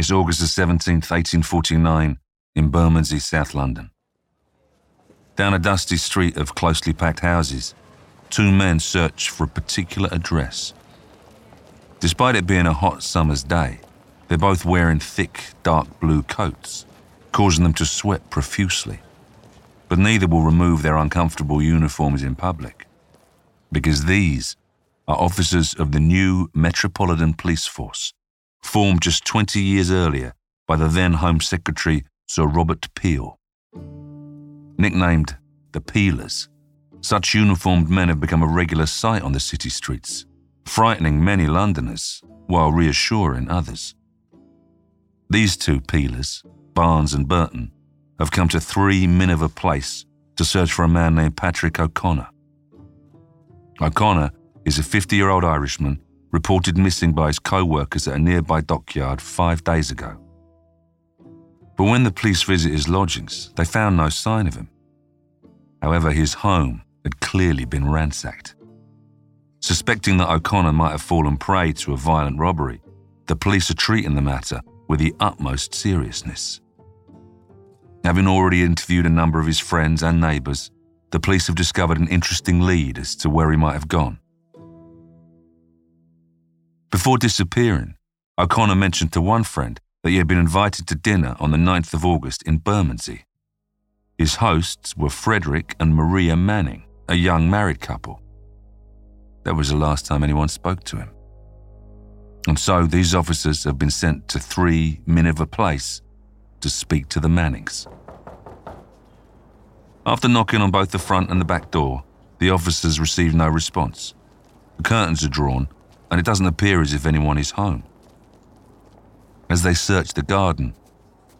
It's August the 17th, 1849, in Bermondsey, South London. Down a dusty street of closely packed houses, two men search for a particular address. Despite it being a hot summer's day, they're both wearing thick, dark blue coats, causing them to sweat profusely. But neither will remove their uncomfortable uniforms in public, because these are officers of the new Metropolitan Police Force, formed just 20 years earlier by the then Home Secretary Sir Robert Peel. Nicknamed the Peelers, such uniformed men have become a regular sight on the city streets, frightening many Londoners while reassuring others. These two peelers, Barnes and Burton, have come to 3 Miniver Place to search for a man named Patrick O'Connor. O'Connor is a 50 year old Irishman reported missing by his co workers at a nearby dockyard five days ago. But when the police visited his lodgings, they found no sign of him. However, his home had clearly been ransacked. Suspecting that O'Connor might have fallen prey to a violent robbery, the police are treating the matter with the utmost seriousness. Having already interviewed a number of his friends and neighbours, the police have discovered an interesting lead as to where he might have gone. Before disappearing, O'Connor mentioned to one friend that he had been invited to dinner on the 9th of August in Bermondsey. His hosts were Frederick and Maria Manning, a young married couple. That was the last time anyone spoke to him. And so these officers have been sent to 3 Miniver Place to speak to the Mannings. After knocking on both the front and the back door, the officers receive no response. The curtains are drawn, and it doesn't appear as if anyone is home. As they search the garden,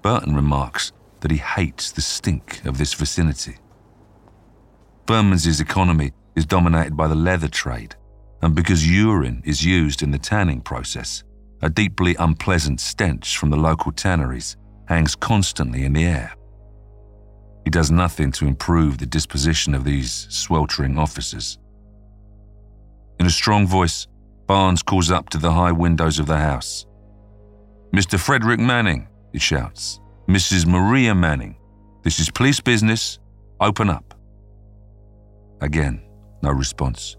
Burton remarks that he hates the stink of this vicinity. Bermondsey's economy is dominated by the leather trade, and because urine is used in the tanning process, a deeply unpleasant stench from the local tanneries hangs constantly in the air. He does nothing to improve the disposition of these sweltering officers. In a strong voice, Barnes calls up to the high windows of the house. Mr. Frederick Manning, he shouts. Mrs. Maria Manning, this is police business. Open up. Again, no response.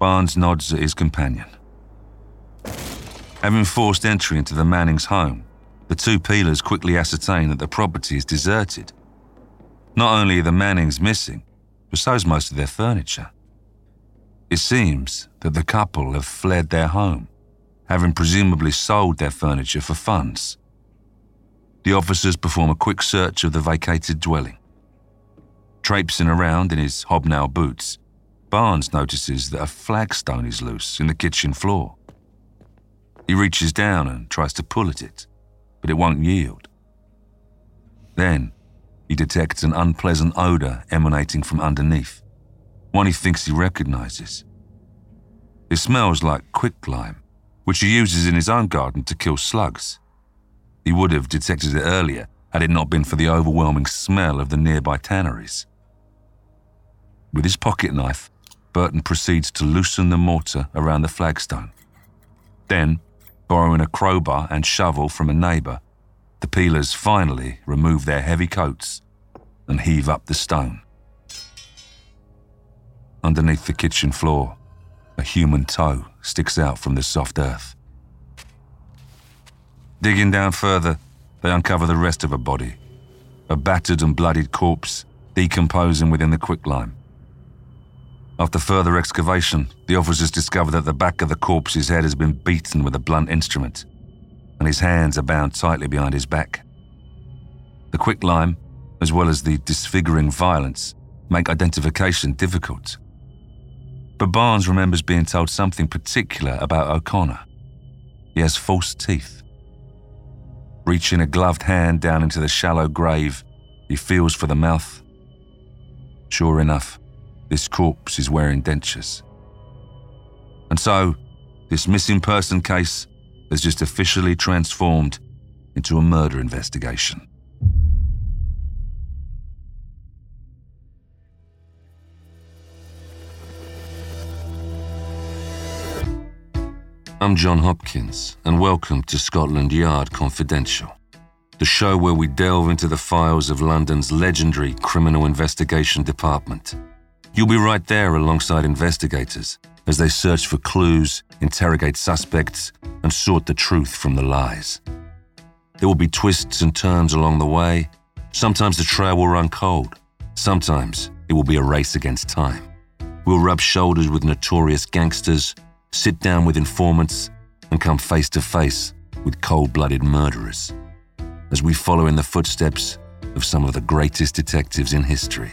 Barnes nods at his companion. Having forced entry into the Mannings' home, the two peelers quickly ascertain that the property is deserted. Not only are the Mannings missing, but so is most of their furniture. It seems that the couple have fled their home, having presumably sold their furniture for funds. The officers perform a quick search of the vacated dwelling. Traipsing around in his hobnail boots, Barnes notices that a flagstone is loose in the kitchen floor. He reaches down and tries to pull at it, but it won't yield. Then he detects an unpleasant odor emanating from underneath, one he thinks he recognizes. It smells like quicklime, which he uses in his own garden to kill slugs. He would have detected it earlier had it not been for the overwhelming smell of the nearby tanneries. With his pocket knife, Burton proceeds to loosen the mortar around the flagstone. Then, borrowing a crowbar and shovel from a neighbour, the peelers finally remove their heavy coats and heave up the stone. Underneath the kitchen floor, a human toe sticks out from the soft earth. Digging down further, they uncover the rest of a body, a battered and bloodied corpse decomposing within the quicklime. After further excavation, the officers discover that the back of the corpse's head has been beaten with a blunt instrument, and his hands are bound tightly behind his back. The quicklime, as well as the disfiguring violence, make identification difficult. But Barnes remembers being told something particular about O'Connor. He has false teeth. Reaching a gloved hand down into the shallow grave, he feels for the mouth. Sure enough, this corpse is wearing dentures. And so, this missing person case has just officially transformed into a murder investigation. I'm John Hopkins, and welcome to Scotland Yard Confidential, the show where we delve into the files of London's legendary Criminal Investigation Department. You'll be right there alongside investigators as they search for clues, interrogate suspects, and sort the truth from the lies. There will be twists and turns along the way. Sometimes the trail will run cold. Sometimes it will be a race against time. We'll rub shoulders with notorious gangsters sit down with informants, and come face to face with cold blooded murderers as we follow in the footsteps of some of the greatest detectives in history.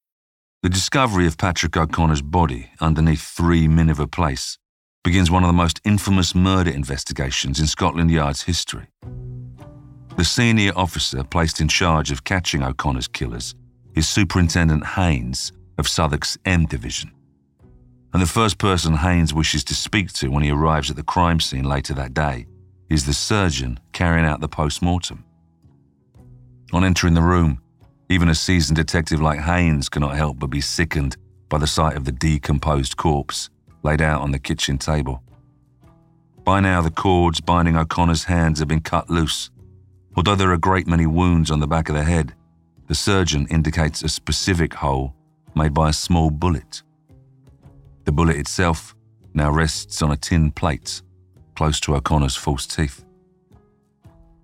The discovery of Patrick O'Connor's body underneath 3 Miniver Place begins one of the most infamous murder investigations in Scotland Yard's history. The senior officer placed in charge of catching O'Connor's killers is Superintendent Haynes of Southwark's M Division. And the first person Haynes wishes to speak to when he arrives at the crime scene later that day is the surgeon carrying out the post mortem. On entering the room, even a seasoned detective like Haynes cannot help but be sickened by the sight of the decomposed corpse laid out on the kitchen table. By now, the cords binding O'Connor's hands have been cut loose. Although there are a great many wounds on the back of the head, the surgeon indicates a specific hole made by a small bullet. The bullet itself now rests on a tin plate close to O'Connor's false teeth.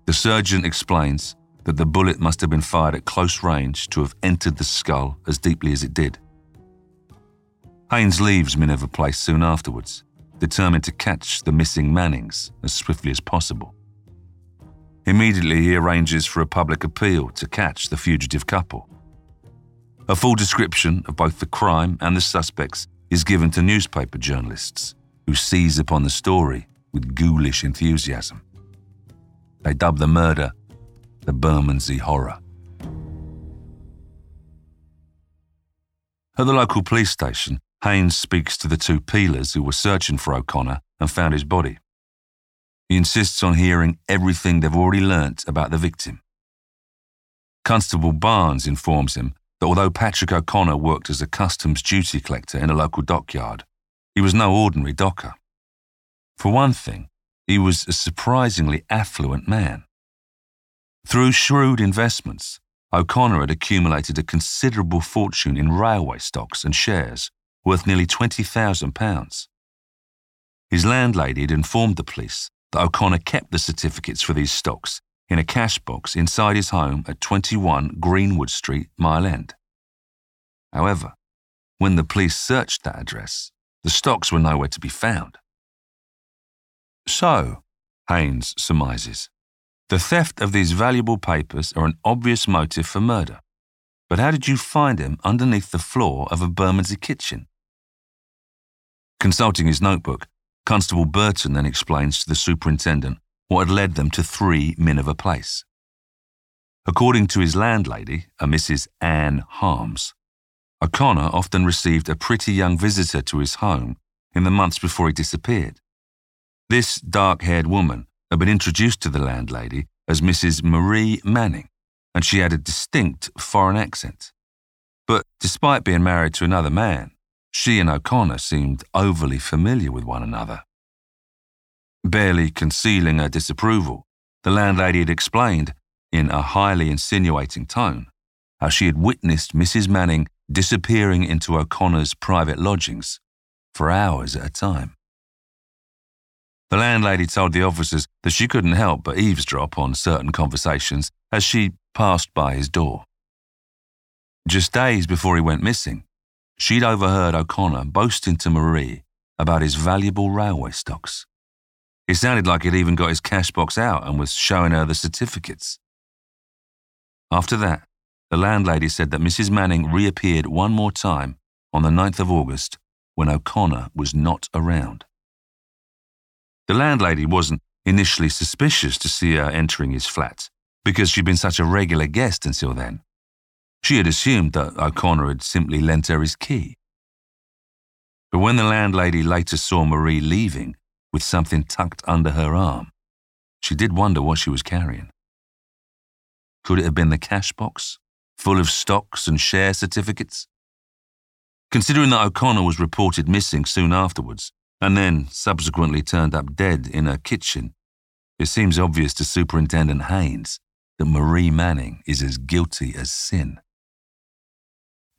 The surgeon explains that the bullet must have been fired at close range to have entered the skull as deeply as it did. Haynes leaves Miniver Place soon afterwards, determined to catch the missing Mannings as swiftly as possible. Immediately, he arranges for a public appeal to catch the fugitive couple. A full description of both the crime and the suspects is given to newspaper journalists, who seize upon the story with ghoulish enthusiasm. They dub the murder the Bermondsey Horror. At the local police station, Haynes speaks to the two peelers who were searching for O'Connor and found his body. He insists on hearing everything they've already learnt about the victim. Constable Barnes informs him that although Patrick O'Connor worked as a customs duty collector in a local dockyard, he was no ordinary docker. For one thing, he was a surprisingly affluent man. Through shrewd investments, O'Connor had accumulated a considerable fortune in railway stocks and shares worth nearly £20,000. His landlady had informed the police that O'Connor kept the certificates for these stocks in a cash box inside his home at 21 Greenwood Street, Mile End. However, when the police searched that address, the stocks were nowhere to be found. So, Haynes surmises, the theft of these valuable papers are an obvious motive for murder. But how did you find him underneath the floor of a Bermondsey kitchen? Consulting his notebook, Constable Burton then explains to the superintendent what had led them to 3 Miniver Place. According to his landlady, a Mrs. Anne Harms, O'Connor often received a pretty young visitor to his home in the months before he disappeared. This dark haired woman had been introduced to the landlady as Mrs. Marie Manning, and she had a distinct foreign accent. But despite being married to another man, she and O'Connor seemed overly familiar with one another. Barely concealing her disapproval, the landlady had explained, in a highly insinuating tone, how she had witnessed Mrs. Manning disappearing into O'Connor's private lodgings for hours at a time. The landlady told the officers that she couldn't help but eavesdrop on certain conversations as she passed by his door. Just days before he went missing, she'd overheard O'Connor boasting to Marie about his valuable railway stocks. It sounded like he'd even got his cash box out and was showing her the certificates. After that, the landlady said that Mrs. Manning reappeared one more time on the 9th of August when O'Connor was not around. The landlady wasn't initially suspicious to see her entering his flat because she'd been such a regular guest until then. She had assumed that O'Connor had simply lent her his key. But when the landlady later saw Marie leaving with something tucked under her arm, she did wonder what she was carrying. Could it have been the cash box, full of stocks and share certificates? Considering that O'Connor was reported missing soon afterwards, and then subsequently turned up dead in her kitchen, it seems obvious to Superintendent Haynes that Marie Manning is as guilty as sin.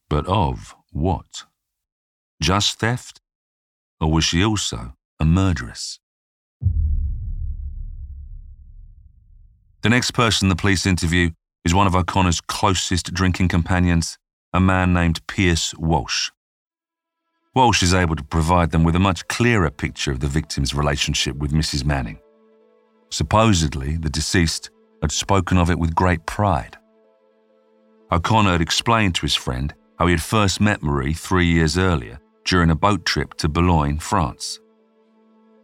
But of what? Just theft? Or was she also a murderess? The next person the police interview is one of O'Connor's closest drinking companions, a man named Pierce Walsh. Walsh is able to provide them with a much clearer picture of the victim's relationship with Mrs. Manning. Supposedly, the deceased had spoken of it with great pride. O'Connor had explained to his friend how he had first met Marie three years earlier during a boat trip to Boulogne, France.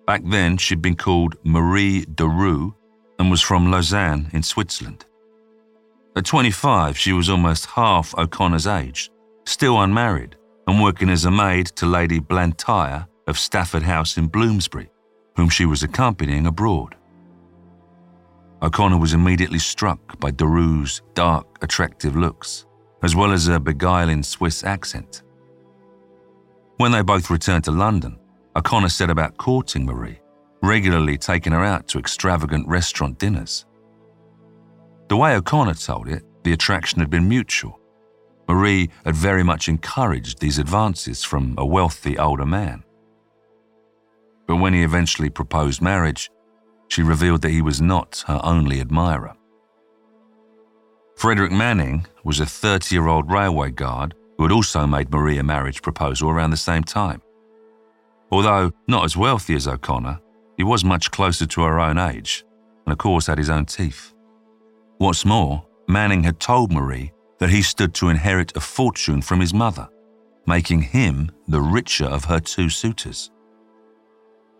Back then, she'd been called Marie Daru and was from Lausanne in Switzerland. At 25, she was almost half O'Connor's age, still unmarried, and working as a maid to Lady Blantyre of Stafford House in Bloomsbury, whom she was accompanying abroad. O'Connor was immediately struck by Daru's dark, attractive looks, as well as her beguiling Swiss accent. When they both returned to London, O'Connor set about courting Marie, regularly taking her out to extravagant restaurant dinners. The way O'Connor told it, the attraction had been mutual, Marie had very much encouraged these advances from a wealthy older man. But when he eventually proposed marriage, she revealed that he was not her only admirer. Frederick Manning was a 30 year old railway guard who had also made Marie a marriage proposal around the same time. Although not as wealthy as O'Connor, he was much closer to her own age, and of course had his own teeth. What's more, Manning had told Marie that he stood to inherit a fortune from his mother, making him the richer of her two suitors.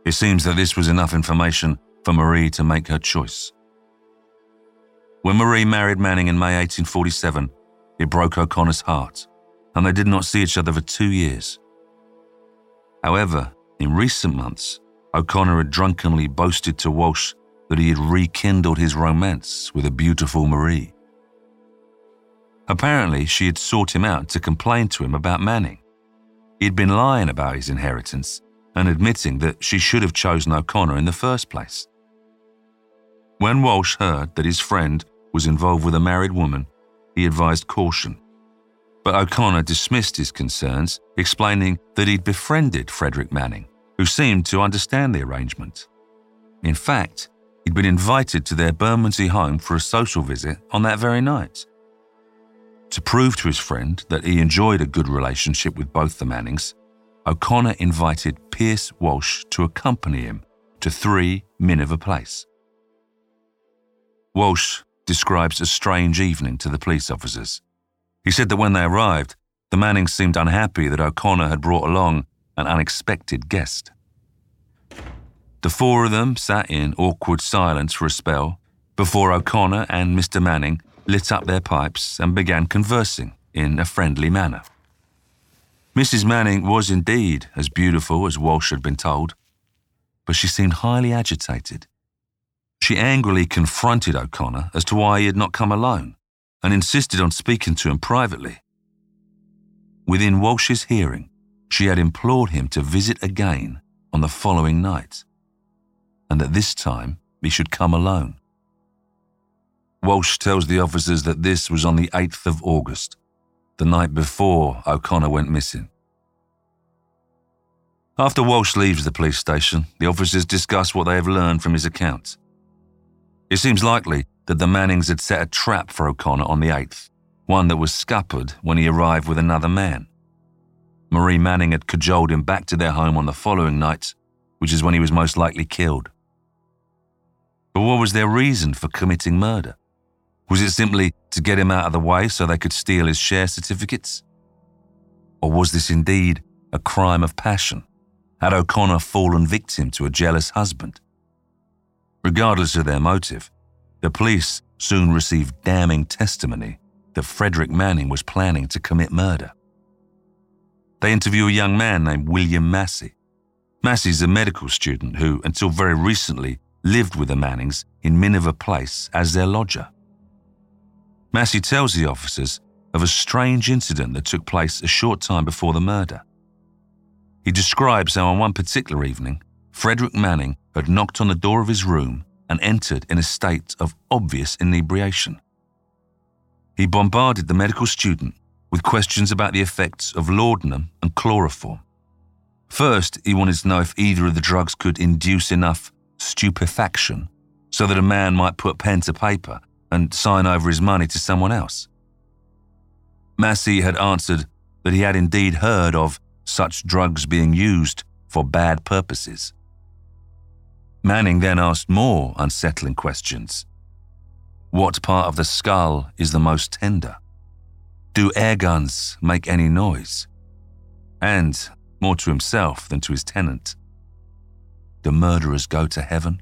It seems that this was enough information for Marie to make her choice. When Marie married Manning in May 1847, it broke O'Connor's heart, and they did not see each other for two years. However, in recent months, O'Connor had drunkenly boasted to Walsh that he had rekindled his romance with a beautiful Marie. Apparently, she had sought him out to complain to him about Manning. He'd been lying about his inheritance and admitting that she should have chosen O'Connor in the first place. When Walsh heard that his friend was involved with a married woman, he advised caution. But O'Connor dismissed his concerns, explaining that he'd befriended Frederick Manning, who seemed to understand the arrangement. In fact, he'd been invited to their Bermondsey home for a social visit on that very night. To prove to his friend that he enjoyed a good relationship with both the Mannings, O'Connor invited Pierce Walsh to accompany him to 3 Miniver Place. Walsh describes a strange evening to the police officers. He said that when they arrived, the Mannings seemed unhappy that O'Connor had brought along an unexpected guest. The four of them sat in awkward silence for a spell before O'Connor and Mr. Manning lit up their pipes and began conversing in a friendly manner. Mrs. Manning was indeed as beautiful as Walsh had been told, but she seemed highly agitated. She angrily confronted O'Connor as to why he had not come alone and insisted on speaking to him privately. Within Walsh's hearing, she had implored him to visit again on the following night, and that this time he should come alone. Walsh tells the officers that this was on the 8th of August, the night before O'Connor went missing. After Walsh leaves the police station, the officers discuss what they have learned from his account. It seems likely that the Mannings had set a trap for O'Connor on the 8th, one that was scuppered when he arrived with another man. Marie Manning had cajoled him back to their home on the following night, which is when he was most likely killed. But what was their reason for committing murder? Was it simply to get him out of the way so they could steal his share certificates? Or was this indeed a crime of passion? Had O'Connor fallen victim to a jealous husband? Regardless of their motive, the police soon received damning testimony that Frederick Manning was planning to commit murder. They interview a young man named William Massey. Massey's a medical student who, until very recently, lived with the Mannings in Miniver Place as their lodger. Massey tells the officers of a strange incident that took place a short time before the murder. He describes how on one particular evening, Frederick Manning had knocked on the door of his room and entered in a state of obvious inebriation. He bombarded the medical student with questions about the effects of laudanum and chloroform. First, he wanted to know if either of the drugs could induce enough stupefaction so that a man might put pen to paper and sign over his money to someone else. Massey had answered that he had indeed heard of such drugs being used for bad purposes. Manning then asked more unsettling questions. What part of the skull is the most tender? Do air guns make any noise? And, more to himself than to his tenant, do murderers go to heaven?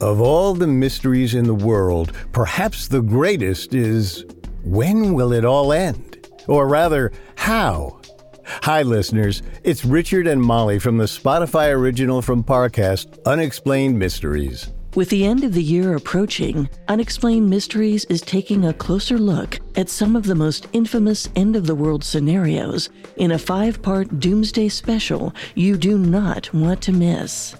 Of all the mysteries in the world, perhaps the greatest is when will it all end? Or rather, how? Hi, listeners. It's Richard and Molly from the Spotify original from Parcast, Unexplained Mysteries. With the end of the year approaching, Unexplained Mysteries is taking a closer look at some of the most infamous end of the world scenarios in a five part doomsday special you do not want to miss.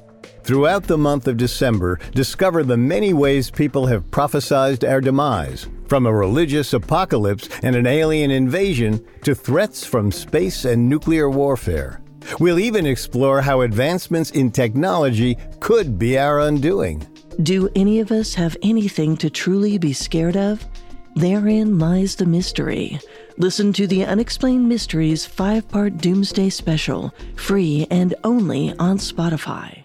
Throughout the month of December, discover the many ways people have prophesied our demise, from a religious apocalypse and an alien invasion to threats from space and nuclear warfare. We'll even explore how advancements in technology could be our undoing. Do any of us have anything to truly be scared of? Therein lies the mystery. Listen to the Unexplained Mysteries five part Doomsday Special, free and only on Spotify.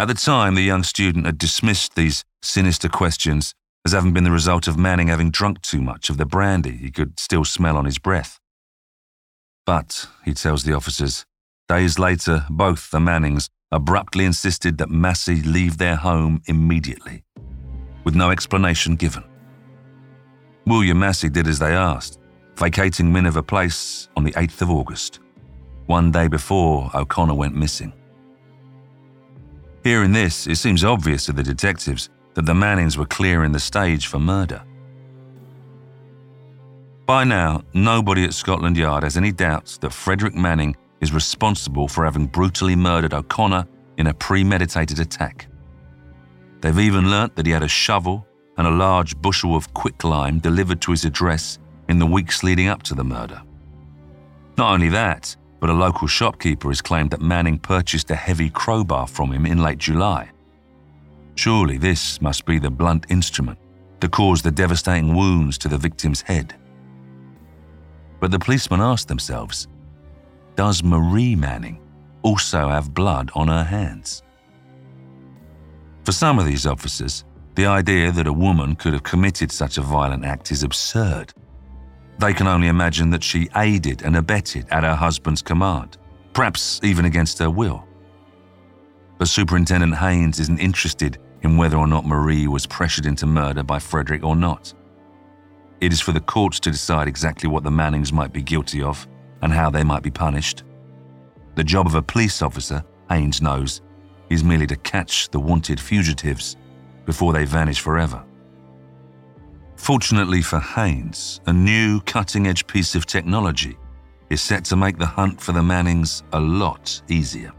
At the time, the young student had dismissed these sinister questions as having been the result of Manning having drunk too much of the brandy he could still smell on his breath. But, he tells the officers, days later, both the Mannings abruptly insisted that Massey leave their home immediately, with no explanation given. William Massey did as they asked, vacating Miniver Place on the 8th of August, one day before O'Connor went missing. Hearing this, it seems obvious to the detectives that the Mannings were clearing the stage for murder. By now, nobody at Scotland Yard has any doubts that Frederick Manning is responsible for having brutally murdered O'Connor in a premeditated attack. They've even learnt that he had a shovel and a large bushel of quicklime delivered to his address in the weeks leading up to the murder. Not only that, but a local shopkeeper has claimed that Manning purchased a heavy crowbar from him in late July. Surely this must be the blunt instrument to cause the devastating wounds to the victim's head. But the policemen ask themselves Does Marie Manning also have blood on her hands? For some of these officers, The idea that a woman could have committed such a violent act is absurd. They can only imagine that she aided and abetted at her husband's command, perhaps even against her will. But Superintendent Haynes isn't interested in whether or not Marie was pressured into murder by Frederick or not. It is for the courts to decide exactly what the Mannings might be guilty of and how they might be punished. The job of a police officer, Haynes knows, is merely to catch the wanted fugitives before they vanish forever. Fortunately for Haynes, a new cutting edge piece of technology is set to make the hunt for the Mannings a lot easier.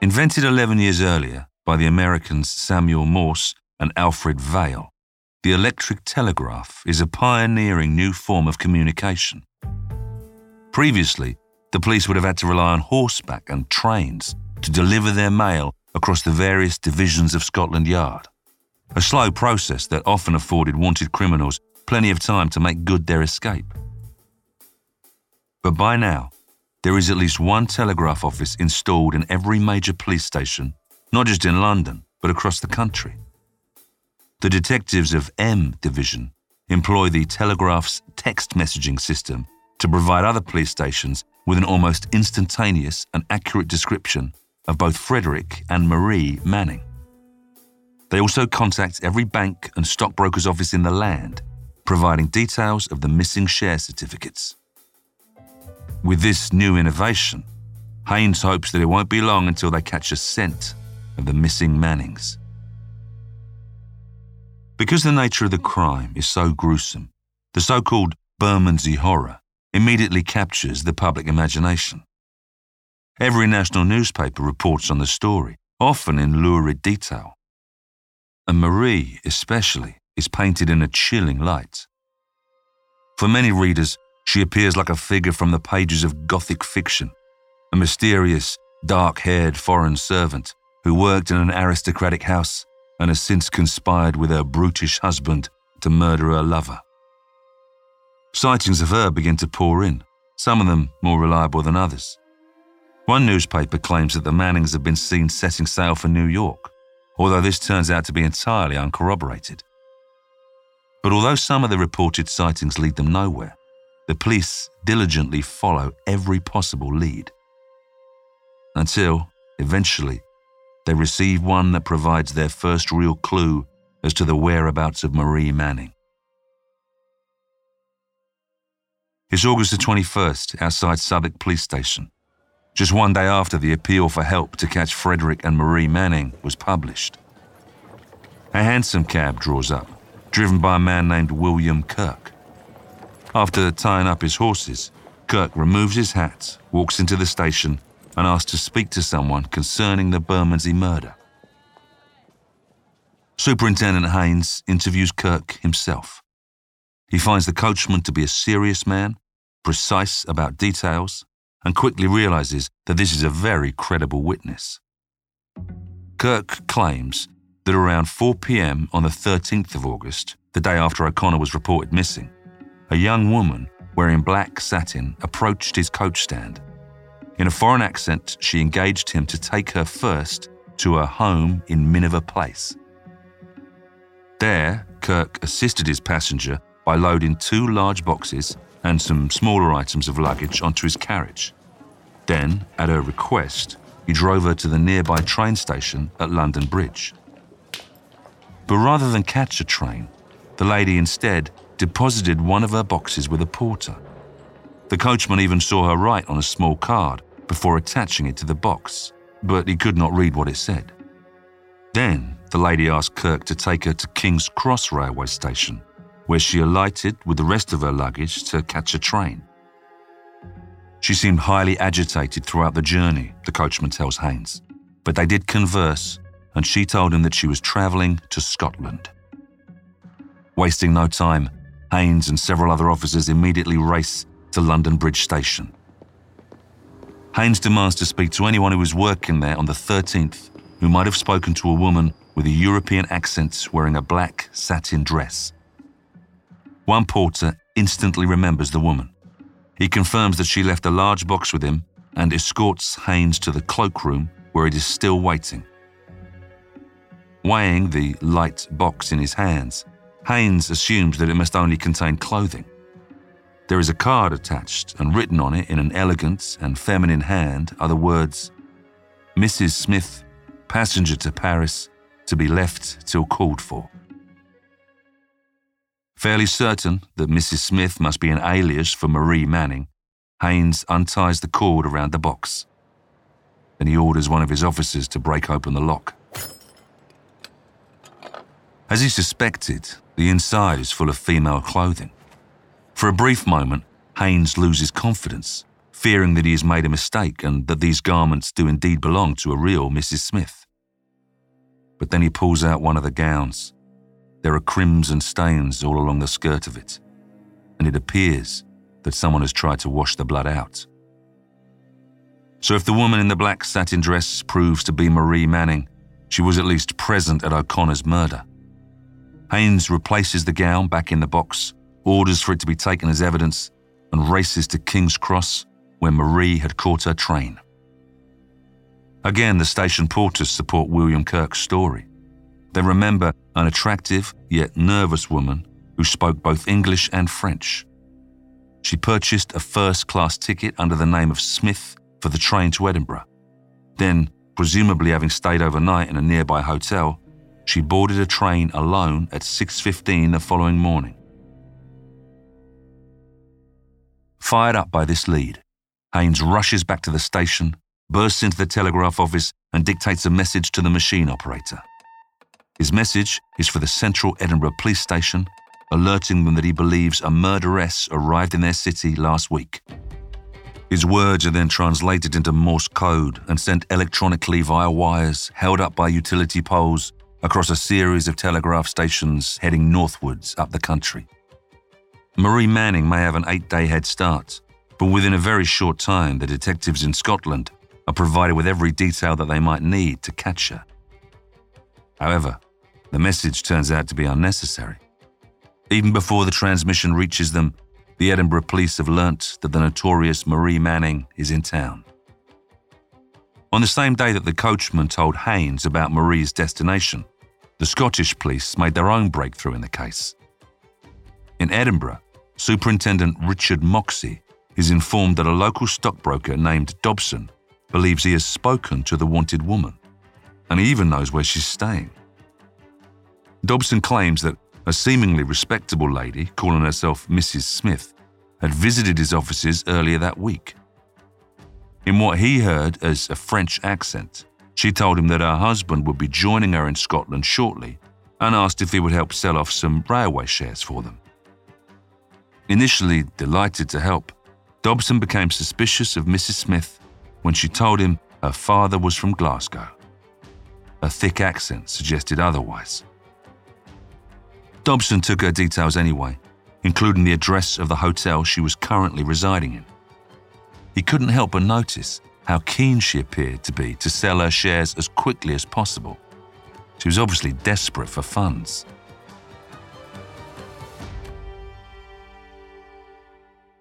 Invented 11 years earlier by the Americans Samuel Morse and Alfred Vail, the electric telegraph is a pioneering new form of communication. Previously, the police would have had to rely on horseback and trains to deliver their mail across the various divisions of Scotland Yard. A slow process that often afforded wanted criminals plenty of time to make good their escape. But by now, there is at least one telegraph office installed in every major police station, not just in London, but across the country. The detectives of M Division employ the Telegraph's text messaging system to provide other police stations with an almost instantaneous and accurate description of both Frederick and Marie Manning. They also contact every bank and stockbroker's office in the land, providing details of the missing share certificates. With this new innovation, Haynes hopes that it won't be long until they catch a scent of the missing Mannings. Because the nature of the crime is so gruesome, the so called Bermondsey horror immediately captures the public imagination. Every national newspaper reports on the story, often in lurid detail. And Marie, especially, is painted in a chilling light. For many readers, she appears like a figure from the pages of Gothic fiction, a mysterious, dark haired foreign servant who worked in an aristocratic house and has since conspired with her brutish husband to murder her lover. Sightings of her begin to pour in, some of them more reliable than others. One newspaper claims that the Mannings have been seen setting sail for New York, although this turns out to be entirely uncorroborated. But although some of the reported sightings lead them nowhere, the police diligently follow every possible lead. Until, eventually, they receive one that provides their first real clue as to the whereabouts of Marie Manning. It's August the 21st outside Southwark Police Station just one day after the appeal for help to catch Frederick and Marie Manning was published. A hansom cab draws up, driven by a man named William Kirk. After tying up his horses, Kirk removes his hat, walks into the station, and asks to speak to someone concerning the Bermondsey murder. Superintendent Haynes interviews Kirk himself. He finds the coachman to be a serious man, precise about details, and quickly realizes that this is a very credible witness. Kirk claims that around 4 pm on the 13th of August, the day after O'Connor was reported missing, a young woman wearing black satin approached his coach stand. In a foreign accent, she engaged him to take her first to her home in Miniver Place. There, Kirk assisted his passenger by loading two large boxes and some smaller items of luggage onto his carriage. Then, at her request, he drove her to the nearby train station at London Bridge. But rather than catch a train, the lady instead deposited one of her boxes with a porter. The coachman even saw her write on a small card before attaching it to the box, but he could not read what it said. Then the lady asked Kirk to take her to King's Cross railway station, where she alighted with the rest of her luggage to catch a train. She seemed highly agitated throughout the journey, the coachman tells Haynes. But they did converse, and she told him that she was travelling to Scotland. Wasting no time, Haynes and several other officers immediately race to London Bridge Station. Haynes demands to speak to anyone who was working there on the 13th who might have spoken to a woman with a European accent wearing a black satin dress. One porter instantly remembers the woman. He confirms that she left a large box with him and escorts Haynes to the cloakroom where it is still waiting, Weighing the light box in his hands, Haynes assumes that it must only contain clothing. There is a card attached, and written on it in an elegant and feminine hand are the words Mrs. Smith, passenger to Paris, to be left till called for. Fairly certain that Mrs. Smith must be an alias for Marie Manning, Haynes unties the cord around the box. Then he orders one of his officers to break open the lock. As he suspected, the inside is full of female clothing. For a brief moment, Haynes loses confidence, fearing that he has made a mistake and that these garments do indeed belong to a real Mrs. Smith. But then he pulls out one of the gowns. There are crimson stains all along the skirt of it, and it appears that someone has tried to wash the blood out. So if the woman in the black satin dress proves to be Marie Manning, she was at least present at O'Connor's murder. Haynes replaces the gown back in the box orders for it to be taken as evidence, and races to King's Cross, where Marie had caught her train. Again, the station porters support William Kirk's story. They remember an attractive yet nervous woman who spoke both English and French. She purchased a first class ticket under the name of Smith for the train to Edinburgh. Then, presumably having stayed overnight in a nearby hotel, she boarded a train alone at 6:15 the following morning. Fired up by this lead, Haynes rushes back to the station, bursts into the telegraph office, and dictates a message to the machine operator. His message is for the Central Edinburgh Police Station, alerting them that he believes a murderess arrived in their city last week. His words are then translated into Morse code and sent electronically via wires held up by utility poles across a series of telegraph stations heading northwards up the country. Marie Manning may have an eight day head start, but within a very short time, the detectives in Scotland are provided with every detail that they might need to catch her. However, the message turns out to be unnecessary. Even before the transmission reaches them, the Edinburgh police have learnt that the notorious Marie Manning is in town. On the same day that the coachman told Haynes about Marie's destination, the Scottish police made their own breakthrough in the case. In Edinburgh, Superintendent Richard Moxey is informed that a local stockbroker named Dobson believes he has spoken to the wanted woman, and he even knows where she's staying. Dobson claims that a seemingly respectable lady, calling herself Mrs. Smith, had visited his offices earlier that week. In what he heard as a French accent, she told him that her husband would be joining her in Scotland shortly and asked if he would help sell off some railway shares for them. Initially delighted to help, Dobson became suspicious of Mrs. Smith when she told him her father was from Glasgow. A thick accent suggested otherwise. Dobson took her details anyway, including the address of the hotel she was currently residing in. He couldn't help but notice how keen she appeared to be to sell her shares as quickly as possible. She was obviously desperate for funds.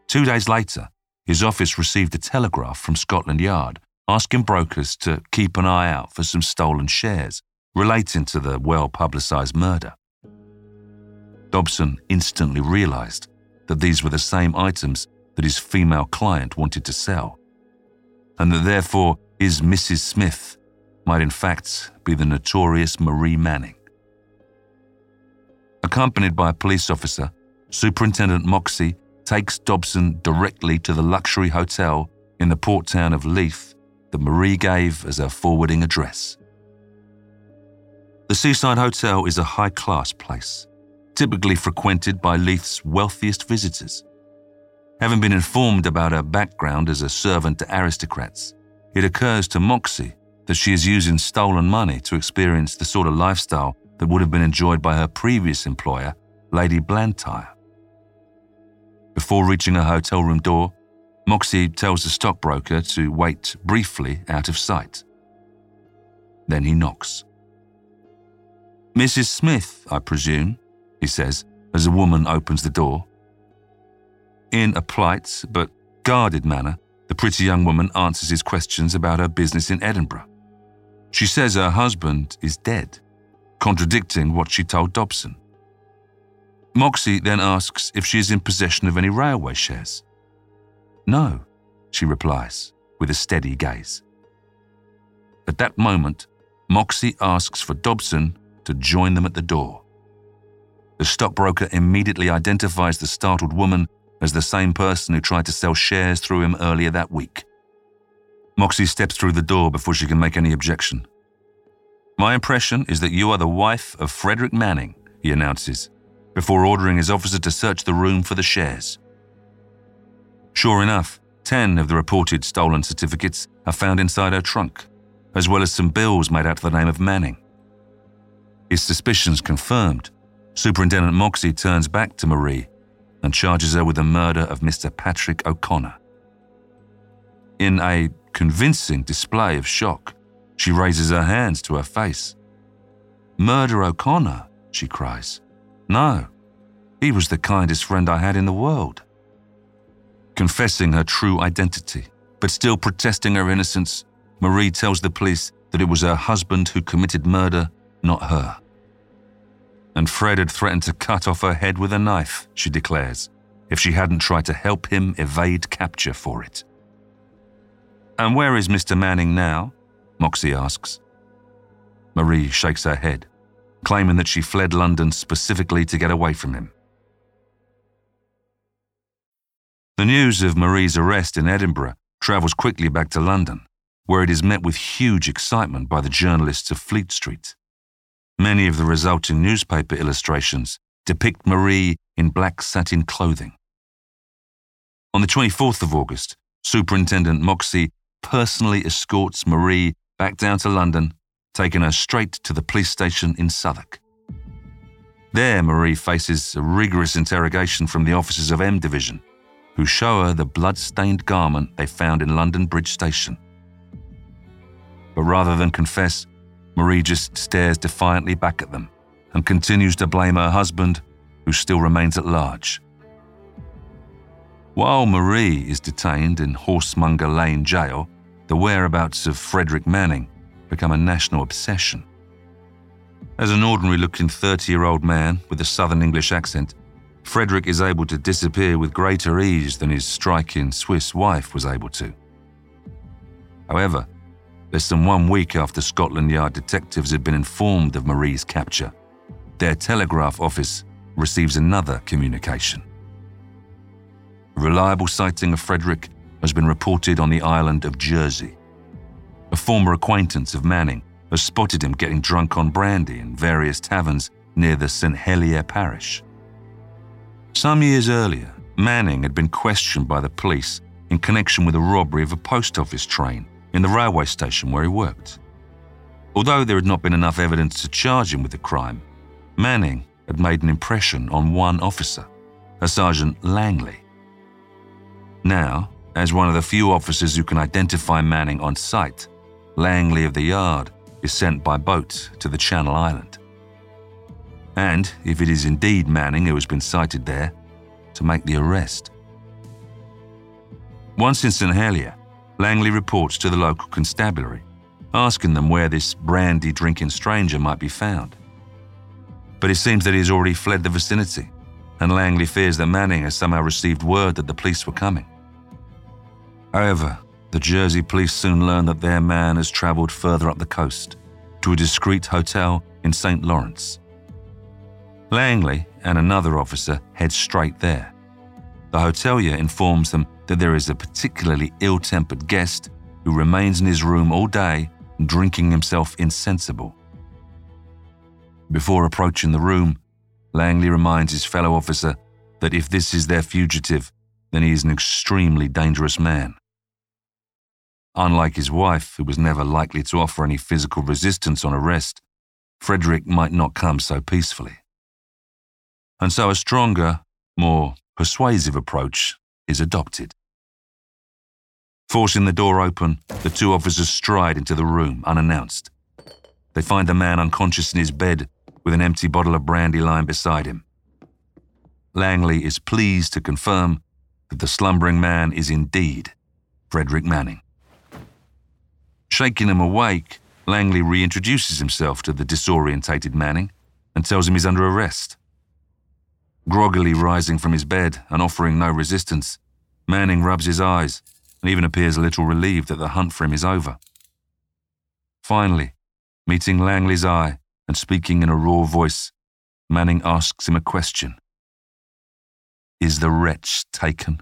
Two days later, his office received a telegraph from Scotland Yard asking brokers to keep an eye out for some stolen shares relating to the well publicised murder. Dobson instantly realised that these were the same items that his female client wanted to sell, and that therefore his Mrs. Smith might in fact be the notorious Marie Manning. Accompanied by a police officer, Superintendent Moxey takes Dobson directly to the luxury hotel in the port town of Leith that Marie gave as her forwarding address. The Seaside Hotel is a high class place, typically frequented by Leith's wealthiest visitors. Having been informed about her background as a servant to aristocrats, it occurs to Moxey that she is using stolen money to experience the sort of lifestyle that would have been enjoyed by her previous employer, Lady Blantyre. Before reaching her hotel room door, Moxey tells the stockbroker to wait briefly out of sight. Then he knocks. Mrs. Smith, I presume, he says as a woman opens the door. In a polite but guarded manner, the pretty young woman answers his questions about her business in Edinburgh. She says her husband is dead, contradicting what she told Dobson. Moxey then asks if she is in possession of any railway shares. No, she replies, with a steady gaze. At that moment, Moxey asks for Dobson to join them at the door. The stockbroker immediately identifies the startled woman as the same person who tried to sell shares through him earlier that week. Moxey steps through the door before she can make any objection. My impression is that you are the wife of Frederick Manning, he announces, before ordering his officer to search the room for the shares. Sure enough, 10 of the reported stolen certificates are found inside her trunk, as well as some bills made out to the name of Manning. His suspicions confirmed, Superintendent Moxey turns back to Marie and charges her with the murder of Mr. Patrick O'Connor. In a convincing display of shock, she raises her hands to her face. Murder O'Connor, she cries. No, he was the kindest friend I had in the world. Confessing her true identity, but still protesting her innocence, Marie tells the police that it was her husband who committed murder, not her. And Fred had threatened to cut off her head with a knife, she declares, if she hadn't tried to help him evade capture for it. And where is Mr. Manning now? Moxey asks. Marie shakes her head, claiming that she fled London specifically to get away from him. The news of Marie's arrest in Edinburgh travels quickly back to London, where it is met with huge excitement by the journalists of Fleet Street. Many of the resulting newspaper illustrations depict Marie in black satin clothing. On the 24th of August, Superintendent Moxey personally escorts Marie back down to London, taking her straight to the police station in Southwark. There, Marie faces a rigorous interrogation from the officers of M Division, who show her the blood-stained garment they found in London Bridge Station. But rather than confess, Marie just stares defiantly back at them and continues to blame her husband, who still remains at large. While Marie is detained in Horsemonger Lane Jail, the whereabouts of Frederick Manning become a national obsession. As an ordinary looking 30 year old man with a southern English accent, Frederick is able to disappear with greater ease than his striking Swiss wife was able to. However, less than one week after Scotland Yard detectives had been informed of Marie's capture, their telegraph office receives another communication. A reliable sighting of Frederick has been reported on the island of Jersey. A former acquaintance of Manning has spotted him getting drunk on brandy in various taverns near the St. Helier parish. Some years earlier, Manning had been questioned by the police in connection with a robbery of a post office train in the railway station where he worked. Although there had not been enough evidence to charge him with the crime, Manning had made an impression on one officer, a Sergeant Langley. Now, as one of the few officers who can identify Manning on sight, Langley of the Yard is sent by boat to the Channel Island. And, if it is indeed Manning who has been sighted there, to make the arrest. Once in St. Helier, Langley reports to the local constabulary, asking them where this brandy drinking stranger might be found. But it seems that he has already fled the vicinity, and Langley fears that Manning has somehow received word that the police were coming. However, the Jersey police soon learn that their man has travelled further up the coast to a discreet hotel in St. Lawrence. Langley and another officer head straight there. The hotelier informs them that there is a particularly ill tempered guest who remains in his room all day, drinking himself insensible. Before approaching the room, Langley reminds his fellow officer that if this is their fugitive, then he is an extremely dangerous man. Unlike his wife, who was never likely to offer any physical resistance on arrest, Frederick might not come so peacefully. And so a stronger, more persuasive approach is adopted. Forcing the door open, the two officers stride into the room unannounced. They find the man unconscious in his bed with an empty bottle of brandy lying beside him. Langley is pleased to confirm that the slumbering man is indeed Frederick Manning. Shaking him awake, Langley reintroduces himself to the disorientated Manning and tells him he's under arrest. Groggily rising from his bed and offering no resistance, Manning rubs his eyes and even appears a little relieved that the hunt for him is over. Finally, meeting Langley's eye and speaking in a raw voice, Manning asks him a question Is the wretch taken?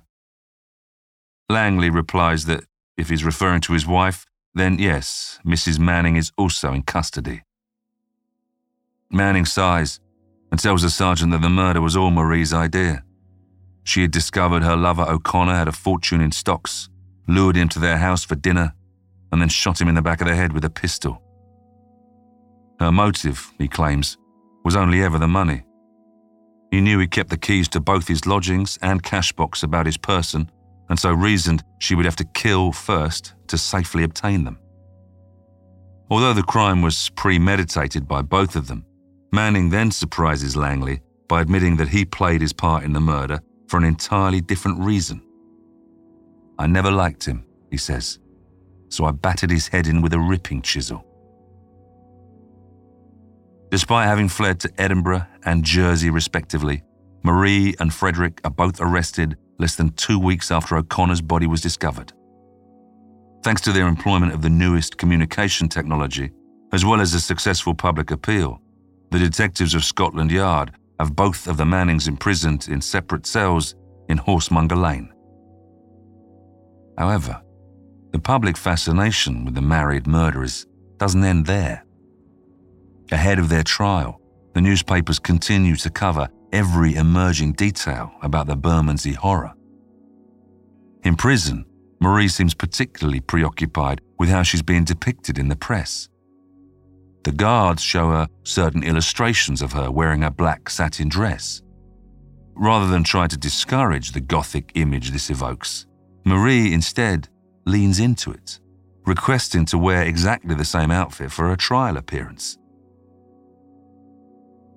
Langley replies that if he's referring to his wife, then yes, Mrs. Manning is also in custody. Manning sighs and tells the sergeant that the murder was all Marie's idea. She had discovered her lover O'Connor had a fortune in stocks, lured him to their house for dinner, and then shot him in the back of the head with a pistol. Her motive, he claims, was only ever the money. He knew he kept the keys to both his lodgings and cash box about his person, and so reasoned she would have to kill first to safely obtain them. Although the crime was premeditated by both of them, Manning then surprises Langley by admitting that he played his part in the murder for an entirely different reason. I never liked him, he says, so I battered his head in with a ripping chisel. Despite having fled to Edinburgh and Jersey respectively, Marie and Frederick are both arrested less than two weeks after O'Connor's body was discovered. Thanks to their employment of the newest communication technology, as well as a successful public appeal, the detectives of Scotland Yard have both of the Mannings imprisoned in separate cells in Horsemonger Lane. However, the public fascination with the married murderers doesn't end there. Ahead of their trial, the newspapers continue to cover every emerging detail about the Bermondsey horror. In prison, Marie seems particularly preoccupied with how she's being depicted in the press. The guards show her certain illustrations of her wearing a black satin dress. Rather than try to discourage the gothic image this evokes, Marie instead leans into it, requesting to wear exactly the same outfit for her trial appearance.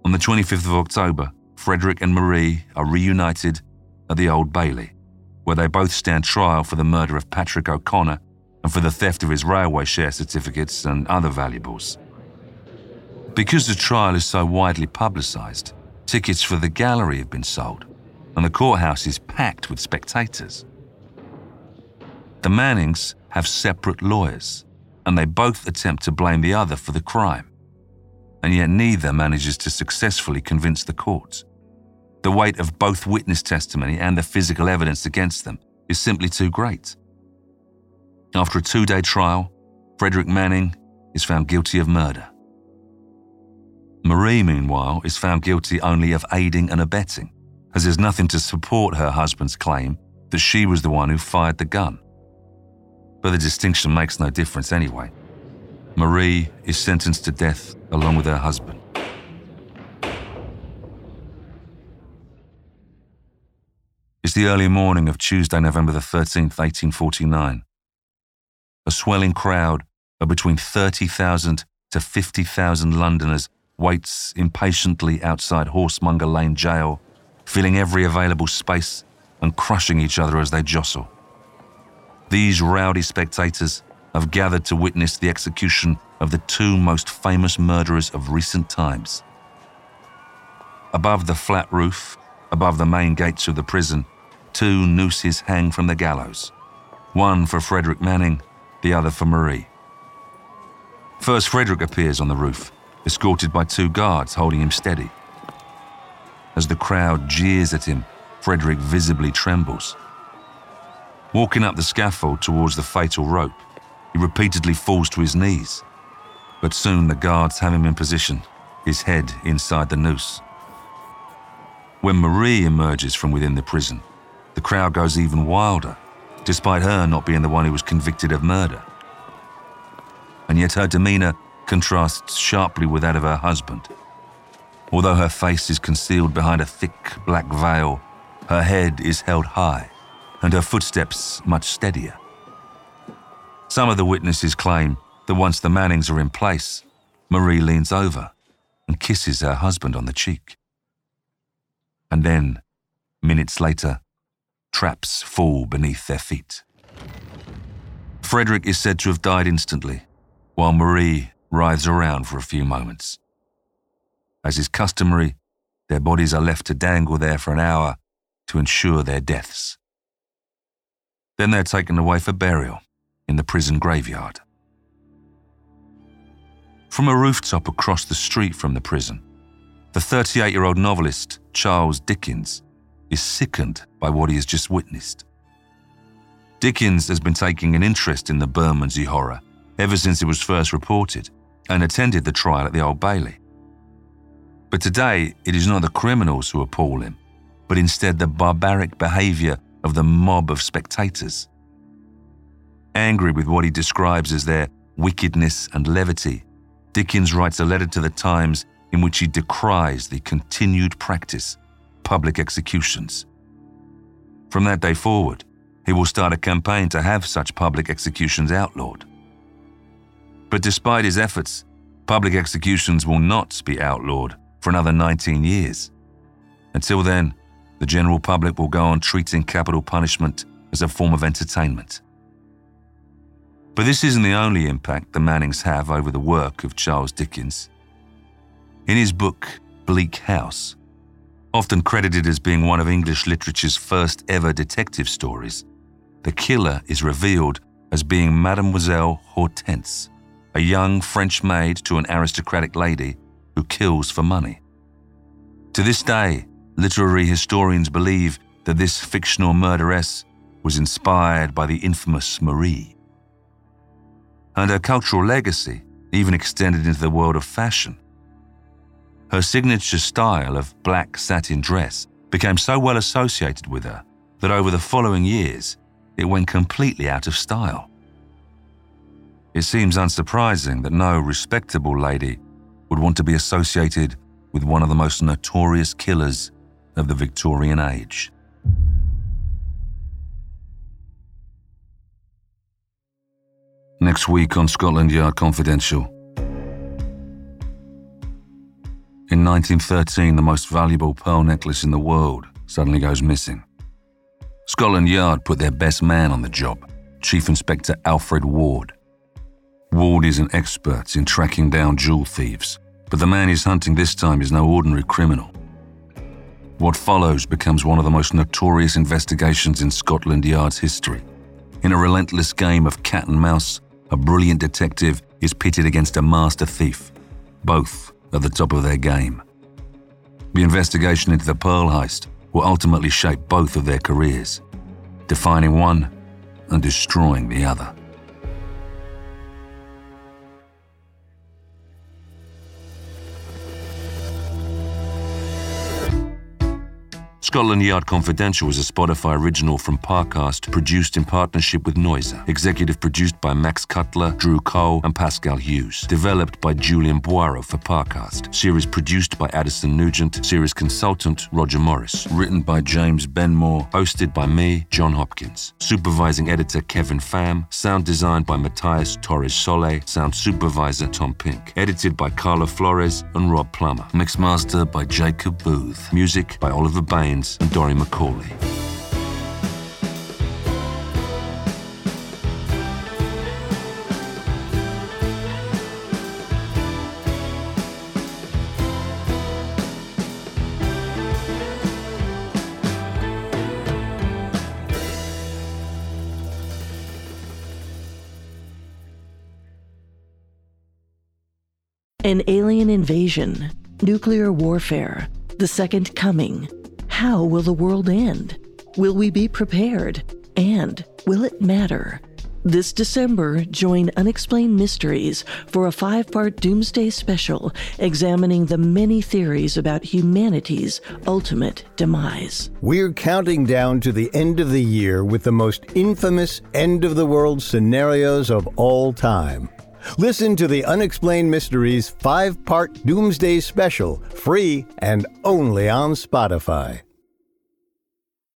On the 25th of October, Frederick and Marie are reunited at the Old Bailey, where they both stand trial for the murder of Patrick O'Connor and for the theft of his railway share certificates and other valuables. Because the trial is so widely publicised, tickets for the gallery have been sold, and the courthouse is packed with spectators. The Mannings have separate lawyers, and they both attempt to blame the other for the crime. And yet neither manages to successfully convince the court. The weight of both witness testimony and the physical evidence against them is simply too great. After a two day trial, Frederick Manning is found guilty of murder. Marie, meanwhile, is found guilty only of aiding and abetting, as there's nothing to support her husband's claim that she was the one who fired the gun. But the distinction makes no difference anyway. Marie is sentenced to death along with her husband. It's the early morning of Tuesday, November the 13th, 1849. A swelling crowd of between 30,000 to 50,000 Londoners waits impatiently outside Horsemonger Lane jail, filling every available space and crushing each other as they jostle. These rowdy spectators have gathered to witness the execution of the two most famous murderers of recent times. Above the flat roof Above the main gates of the prison, two nooses hang from the gallows one for Frederick Manning, the other for Marie. First, Frederick appears on the roof, escorted by two guards holding him steady. As the crowd jeers at him, Frederick visibly trembles. Walking up the scaffold towards the fatal rope, he repeatedly falls to his knees. But soon the guards have him in position, his head inside the noose. When Marie emerges from within the prison, the crowd goes even wilder, despite her not being the one who was convicted of murder. And yet her demeanour contrasts sharply with that of her husband. Although her face is concealed behind a thick black veil, her head is held high and her footsteps much steadier. Some of the witnesses claim that once the Mannings are in place, Marie leans over and kisses her husband on the cheek. And then, minutes later, traps fall beneath their feet. Frederick is said to have died instantly, while Marie writhes around for a few moments. As is customary, their bodies are left to dangle there for an hour to ensure their deaths. Then they're taken away for burial in the prison graveyard. From a rooftop across the street from the prison, the 38 year old novelist Charles Dickens is sickened by what he has just witnessed. Dickens has been taking an interest in the Bermondsey horror ever since it was first reported and attended the trial at the Old Bailey. But today, it is not the criminals who appall him, but instead the barbaric behaviour of the mob of spectators. Angry with what he describes as their wickedness and levity, Dickens writes a letter to the Times in which he decries the continued practice public executions. From that day forward, he will start a campaign to have such public executions outlawed. But despite his efforts, public executions will not be outlawed for another 19 years. Until then, the general public will go on treating capital punishment as a form of entertainment. But this isn't the only impact the Mannings have over the work of Charles Dickens. In his book, Bleak House, often credited as being one of English literature's first ever detective stories, the killer is revealed as being Mademoiselle Hortense, a young French maid to an aristocratic lady who kills for money. To this day, literary historians believe that this fictional murderess was inspired by the infamous Marie. And her cultural legacy even extended into the world of fashion. Her signature style of black satin dress became so well associated with her that over the following years, it went completely out of style. It seems unsurprising that no respectable lady would want to be associated with one of the most notorious killers of the Victorian age. Next week on Scotland Yard Confidential. In 1913, the most valuable pearl necklace in the world suddenly goes missing. Scotland Yard put their best man on the job, Chief Inspector Alfred Ward. Ward is an expert in tracking down jewel thieves, but the man he's hunting this time is no ordinary criminal. What follows becomes one of the most notorious investigations in Scotland Yard's history. In a relentless game of cat and mouse, a brilliant detective is pitted against a master thief, both at the top of their game. The investigation into the Pearl heist will ultimately shape both of their careers, defining one and destroying the other. Scotland Yard Confidential is a Spotify original from Parcast, produced in partnership with Noiser. Executive produced by Max Cutler, Drew Cole, and Pascal Hughes. Developed by Julian Boiro for Parcast. Series produced by Addison Nugent. Series consultant Roger Morris. Written by James Benmore. Hosted by me, John Hopkins. Supervising editor Kevin Pham. Sound designed by Matthias Torres Sole. Sound supervisor Tom Pink. Edited by Carla Flores and Rob Plummer. Mixed master by Jacob Booth. Music by Oliver And Dory McCauley. An alien invasion, nuclear warfare, the second coming. How will the world end? Will we be prepared? And will it matter? This December, join Unexplained Mysteries for a five part Doomsday special examining the many theories about humanity's ultimate demise. We're counting down to the end of the year with the most infamous end of the world scenarios of all time. Listen to the Unexplained Mysteries five part Doomsday special, free and only on Spotify.